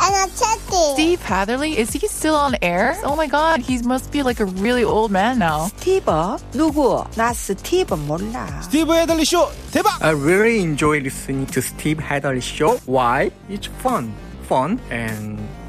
energetic. Steve Hatherley, is he still on air? Oh my god, he must be like a really old man now. 스티브? 누구? 나 스티브 몰라. 스티브 헤들리 쇼 대박! I really enjoy listening to Steve Hadley show. Why? It's fun, fun, and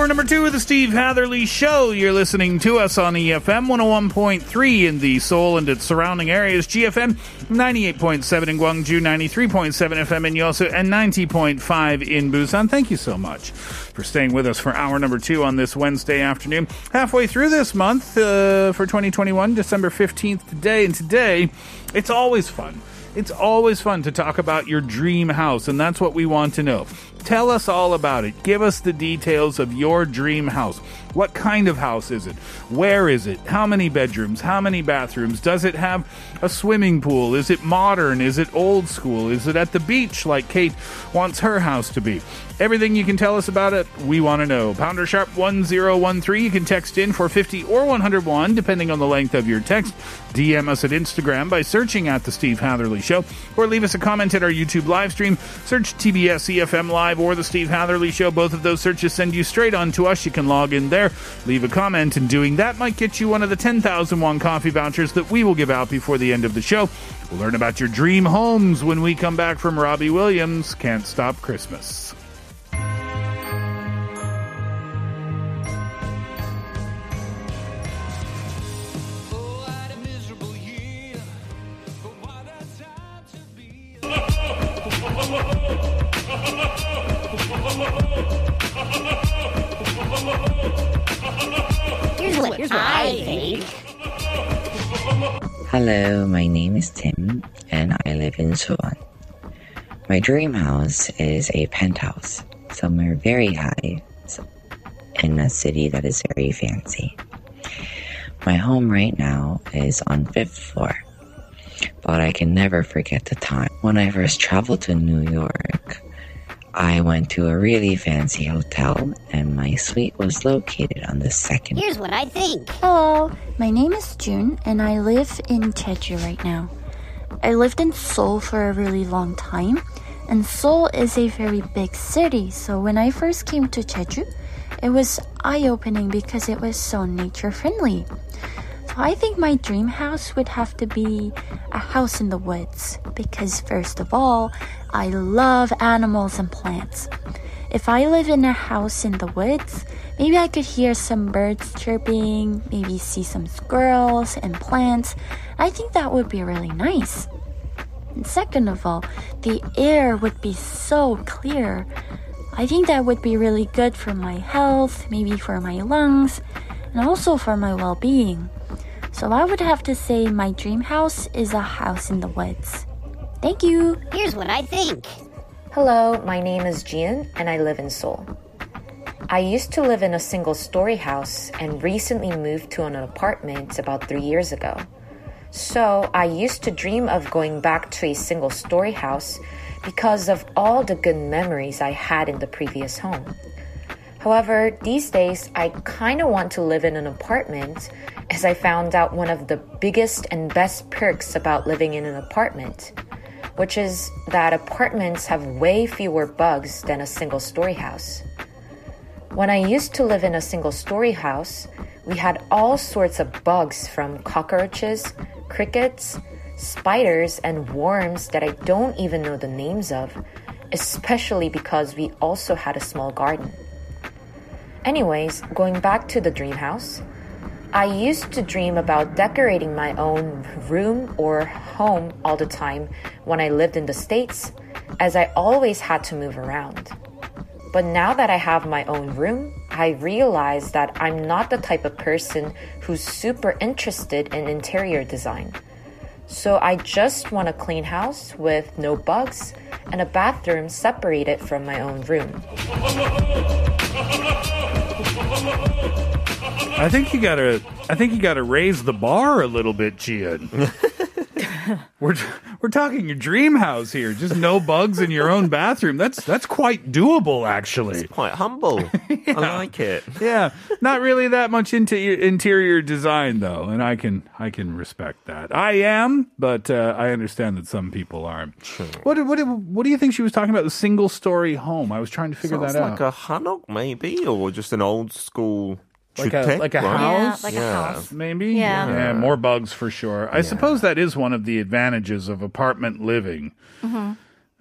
Hour number two of the Steve Hatherley Show. You're listening to us on EFM 101.3 in the Seoul and its surrounding areas, GFM 98.7 in Gwangju, 93.7 FM in Yosu, and 90.5 in Busan. Thank you so much for staying with us for hour number two on this Wednesday afternoon. Halfway through this month uh, for 2021, December 15th today, and today it's always fun. It's always fun to talk about your dream house, and that's what we want to know. Tell us all about it. Give us the details of your dream house. What kind of house is it? Where is it? How many bedrooms? How many bathrooms? Does it have a swimming pool? Is it modern? Is it old school? Is it at the beach like Kate wants her house to be? Everything you can tell us about it, we want to know. Pounder Sharp 1013. You can text in for 50 or 101, depending on the length of your text. DM us at Instagram by searching at The Steve Hatherley Show, or leave us a comment at our YouTube live stream. Search TBS EFM Live or The Steve Hatherley Show. Both of those searches send you straight on to us. You can log in there, leave a comment, and doing that might get you one of the 10,000 won coffee vouchers that we will give out before the end of the show. We'll learn about your dream homes when we come back from Robbie Williams' Can't Stop Christmas. Here's what, I think. Hello, my name is Tim and I live in Suwon. My dream house is a penthouse somewhere very high in a city that is very fancy. My home right now is on fifth floor, but I can never forget the time when I first traveled to New York. I went to a really fancy hotel and my suite was located on the second Here's what I think. Hello, my name is June and I live in Jeju right now. I lived in Seoul for a really long time, and Seoul is a very big city, so when I first came to Jeju, it was eye opening because it was so nature friendly. I think my dream house would have to be a house in the woods because, first of all, I love animals and plants. If I live in a house in the woods, maybe I could hear some birds chirping, maybe see some squirrels and plants. I think that would be really nice. And second of all, the air would be so clear. I think that would be really good for my health, maybe for my lungs, and also for my well being. So I would have to say my dream house is a house in the woods. Thank you. Here's what I think. Hello, my name is Jian and I live in Seoul. I used to live in a single story house and recently moved to an apartment about three years ago. So I used to dream of going back to a single story house because of all the good memories I had in the previous home. However, these days I kind of want to live in an apartment as I found out one of the biggest and best perks about living in an apartment, which is that apartments have way fewer bugs than a single story house. When I used to live in a single story house, we had all sorts of bugs from cockroaches, crickets, spiders, and worms that I don't even know the names of, especially because we also had a small garden. Anyways, going back to the dream house, I used to dream about decorating my own room or home all the time when I lived in the States, as I always had to move around. But now that I have my own room, I realize that I'm not the type of person who's super interested in interior design. So I just want a clean house with no bugs and a bathroom separated from my own room. I think you gotta. I think you gotta raise the bar a little bit, Jian. we're we're talking your dream house here. Just no bugs in your own bathroom. That's that's quite doable, actually. Quite humble. I like it. Yeah, not really that much into interior design though, and I can I can respect that. I am, but uh, I understand that some people aren't. What what what do you think she was talking about? The single story home. I was trying to figure Sounds that like out. Like a hanok maybe, or just an old school. Like a, like a right? house, Yeah, like a house. maybe. Yeah. more bugs for sure. I suppose that is one of the advantages of apartment living. Mm-hmm.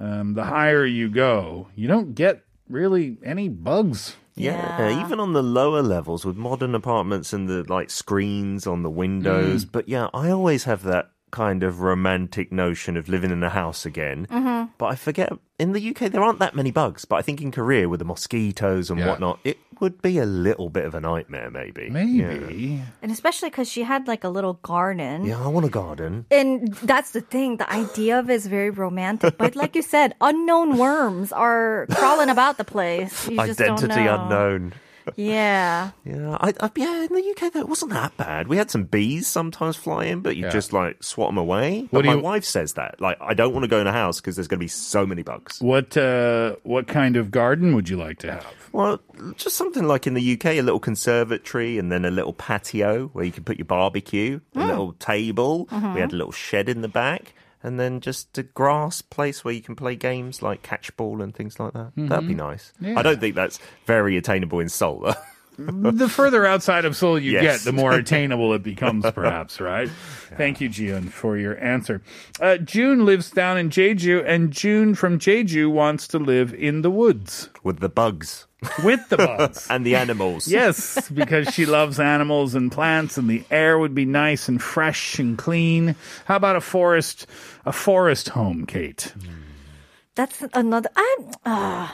Um, the higher you go, you don't get really any bugs. Yeah, even on the lower levels with modern apartments and the like screens on the windows. Mm. But yeah, I always have that kind of romantic notion of living in a house again. Mm-hmm. But I forget in the UK there aren't that many bugs. But I think in Korea with the mosquitoes and Yeah. whatnot, it would be a little bit of a nightmare, maybe. Maybe. And especially because she had like a little garden. Yeah, I want a garden. And that's the thing. The idea of it is very romantic. But like you said, unknown worms are crawling about the place. You just don't Identity know. unknown. Yeah. Yeah, I, I, yeah. In the UK, that wasn't that bad. We had some bees sometimes fly in, but you Yeah. just like swat them away. What But my you- wife says that. Like, I don't want to go in a house because there's going to be so many bugs. What uh, what kind of garden would you like to uh, have? Well, just something like in the UK, a little conservatory and then a little patio where you can put your barbecue, a mm. little table. Mm-hmm. We had a little shed in the back. And then just a grass place where you can play games like catch ball and things like that. That'd be mm-hmm. nice. I don't think that's very attainable in Seoul. though. the further outside of Seoul you Yes. get, the more attainable it becomes, perhaps, right? Thank you, Jian, for your answer. Uh, June lives down in Jeju, and June from Jeju wants to live in the woods With the bugs with the bugs. and the animals. Yes, because she loves animals and plants, and the air would be nice and fresh and clean. How about a forest, a forest home, Kate? That's another. I, uh,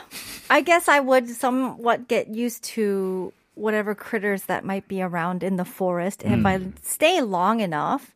I guess I would somewhat get used to whatever critters that might be around in the forest. And if I stay long enough,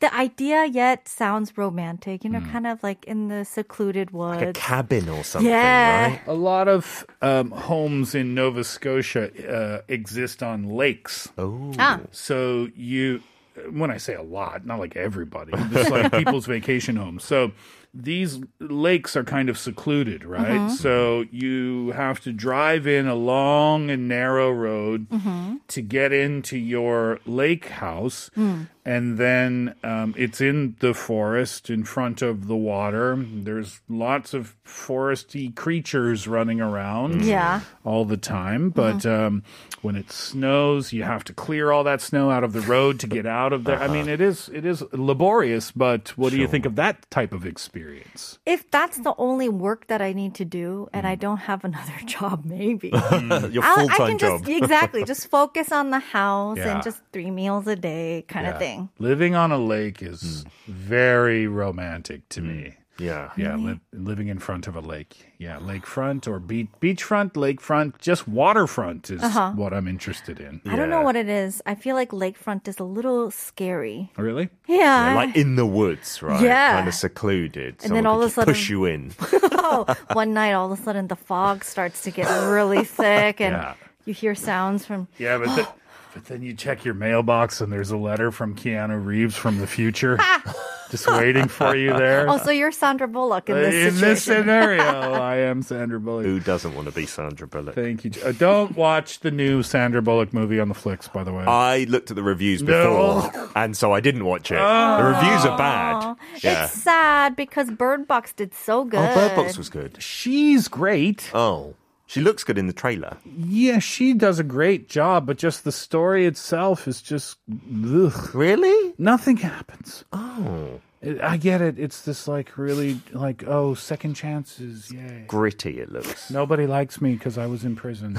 the idea yet sounds romantic. You know, kind of like in the secluded woods. Like a cabin or something, Yeah. right? A lot of um, homes in Nova Scotia uh, exist on lakes. Oh. Ah. So you, when I say a lot, not like everybody, it's like people's vacation homes. So these lakes are kind of secluded, right? Mm-hmm. So you have to drive in a long and narrow road mm-hmm. to get into your lake house. Mm. And then um, it's in the forest in front of the water. There's lots of foresty creatures running around mm-hmm. Yeah. all the time. But mm-hmm. um, when it snows, you have to clear all that snow out of the road to get out of there. I uh-huh. mean, it is it is laborious. But what do you think of that type of experience? If that's the only work that I need to do and I mm. don't have another job, maybe. Mm. Your I'll- full time can job. just exactly just focus on the house Yeah. and just three meals a day kind of Yeah. Thing. Living on a lake is very romantic to me. Yeah. Yeah, li- living in front of a lake. Yeah, lakefront or beach beachfront, lakefront, just waterfront is Uh-huh. what I'm interested in. I don't know Yeah. what it is. I feel like lakefront is a little scary. Really? Yeah. Yeah, like in the woods, right? Yeah. Kind of secluded. And then all of a sudden- push you in. oh, one night all of a sudden the fog starts to get really thick and Yeah. you hear sounds from Yeah, but the, but then you check your mailbox and there's a letter from Keanu Reeves from the future, just waiting for you there. Oh, so you're Sandra Bullock in this in situation. this scenario, I am Sandra Bullock. Who doesn't want to be Sandra Bullock? Thank you. Uh, don't watch the new Sandra Bullock movie on the flicks, by the way. I looked at the reviews No. before, and so I didn't watch it. The reviews are bad. Yeah. It's sad because Bird Box did so good. Oh, Bird Box was good. She's great. Oh, she looks good in the trailer. Yeah, she does a great job, but just the story itself is just ugh. Really? nothing happens. Oh, I get it. It's this like really like oh second chances, yay. gritty it looks, Nobody likes me because I was in prison.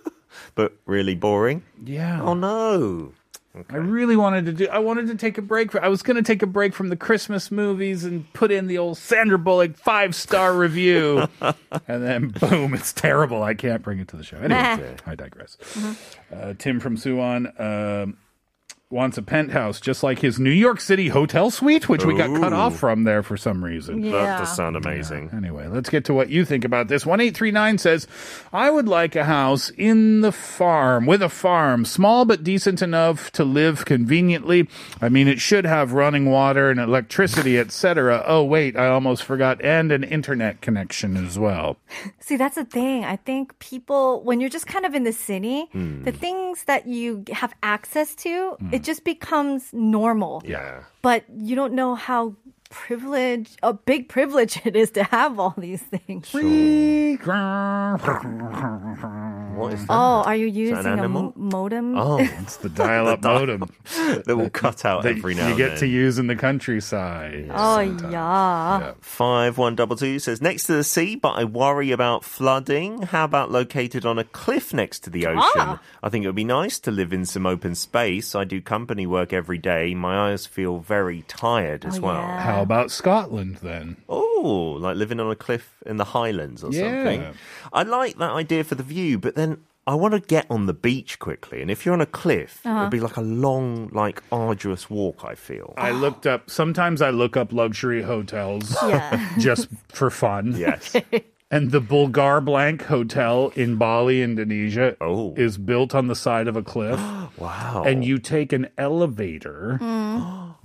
but really boring. Yeah. Oh no. I really wanted to do. I wanted to take a break. I was going to take a break from the Christmas movies and put in the old Sandra Bullock five star review, and then boom, it's terrible. I can't bring it to the show. Anyway, I digress. Uh, Tim from Suwon. um wants a penthouse just like his New York City hotel suite, which we got cut Ooh. off from there for some reason. That does sound amazing. Anyway, let's get to what you think about this. 1839 says, I would like a house in the farm, with a farm, small but decent enough to live conveniently. I mean, it should have running water and electricity, etc. Oh, wait, I almost forgot, and an internet connection as well. See, that's the thing. I think people, when you're just kind of in the city, Hmm. the things that you have access to, it just becomes normal. Yeah. But you don't know how privilege, a big privilege it is to have all these things. What is that? Oh, are you using an a mo- modem? Oh, It's the dial up The dial- modem that will cut out that every now you get then. to use in the countryside. Oh, yeah. Five one double two says next to the sea, but I worry about flooding. How about located on a cliff next to the ocean? Ah. I think it would be nice to live in some open space. I do company work every day. My eyes feel very tired as Oh, well. yeah. How about Scotland then? Oh, like living on a cliff in the Highlands or Yeah. something. I like that idea for the view, but then I want to get on the beach quickly. And if you're on a cliff, Uh-huh. it'd be like a long, like arduous walk. I feel. I looked up. Sometimes I look up luxury hotels Yeah. just for fun. Yes. And the Bulgar Blank Hotel in Bali, Indonesia, Oh. is built on the side of a cliff. wow. and you take an elevator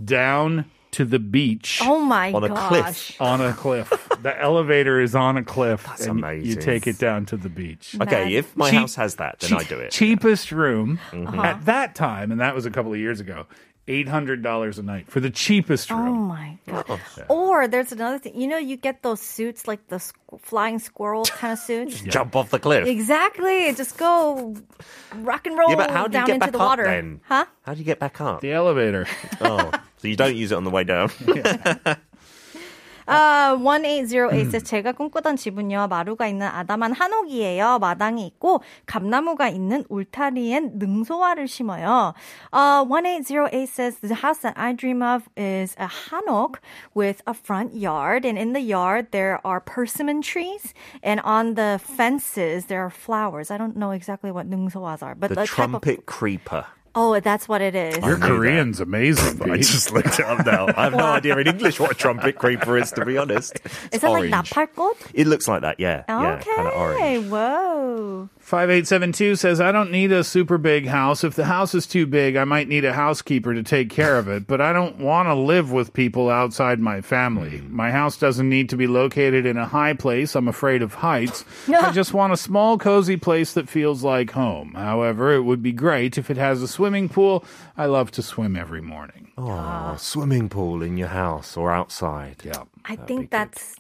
down to the beach Oh my god. On a gosh. cliff. on a cliff. the elevator is on a cliff, That's and you take it down to the beach. Okay, if my Cheap- house has that, then I do it. Cheapest room Mm-hmm. at that time, and that was a couple of years ago. Eight hundred dollars a night for the cheapest room. Oh my god! Or there's another thing. You know, you get those suits like the squ- flying squirrel kind of suits. Jump off the cliff. Exactly. Just go rock and roll Yeah, but how do you down get into back the up water. then? Huh? How do you get back up? The elevator. Oh, so you don't use it on the way down. 아, 1808 says 제가 꿈꾸던 집은요. 마루가 있는 아담한 한옥이에요. 마당이 있고 감나무가 있는 울타리엔 능소화를 심어요. Uh, 1808 says the house that I dream of is a hanok with a front yard and in the yard there are persimmon trees and on the fences there are flowers. I don't know exactly what 능소화s are, but the the type of trumpet creeper. Oh, that's what it is. Your Korean's amazing. I just looked it up now. I have no idea in English what a trumpet creeper is, to be honest. Is that orange. like? It looks like that, yeah. Okay. Yeah, orange. Whoa. 5872 says, I don't need a super big house. If the house is too big, I might need a housekeeper to take care of it, but I don't want to live with people outside my family. Hmm. My house doesn't need to be located in a high place. I'm afraid of heights. I just want a small, cozy place that feels like home. However, it would be great if it has a swim swimming pool. I love to swim every morning. Oh, swimming pool in your house or outside. Yeah. I think that's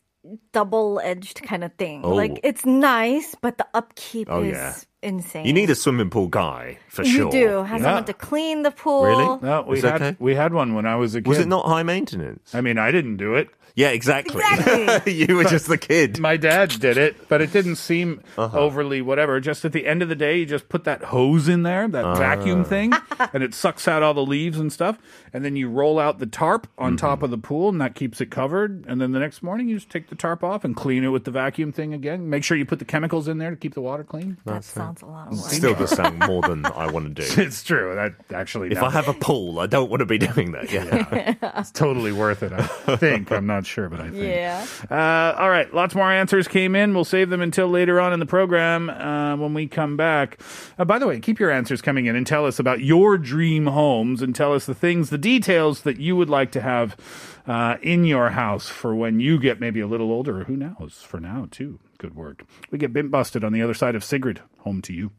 double edged kind of thing. Oh. Like it's nice, but the upkeep Oh, is yeah. insane. You need a swimming pool guy, for you sure. You do have Yeah. someone to clean the pool. Really? No, we had, okay? we had one when I was a kid. Was it not high maintenance? I mean, I didn't do it. Yeah, exactly. Exactly. you were just the kid. My dad did it, but it didn't seem Uh-huh. overly whatever. Just at the end of the day, you just put that hose in there, that Uh. vacuum thing, and it sucks out all the leaves and stuff. And then you roll out the tarp on Mm-hmm. top of the pool, and that keeps it covered. And then the next morning, you just take the tarp off and clean it with the vacuum thing again. Make sure you put the chemicals in there to keep the water clean. that sounds a lot of. Still does sound more than I want to do. It's true. That actually, If now- I have a pool, I don't want to be doing that. Yeah. it's totally worth it. I think. I'm not sure, but I think. Yeah. Uh, all right, lots more answers came in. We'll save them until later on in the program uh, when we come back. Uh, by the way, keep your answers coming in and tell us about your dream homes and tell us the things, the details that you would like to have uh, in your house for when you get maybe a little older, or who knows, for now too. Good work. We get bit busted on the other side of Sigrid. Home to you.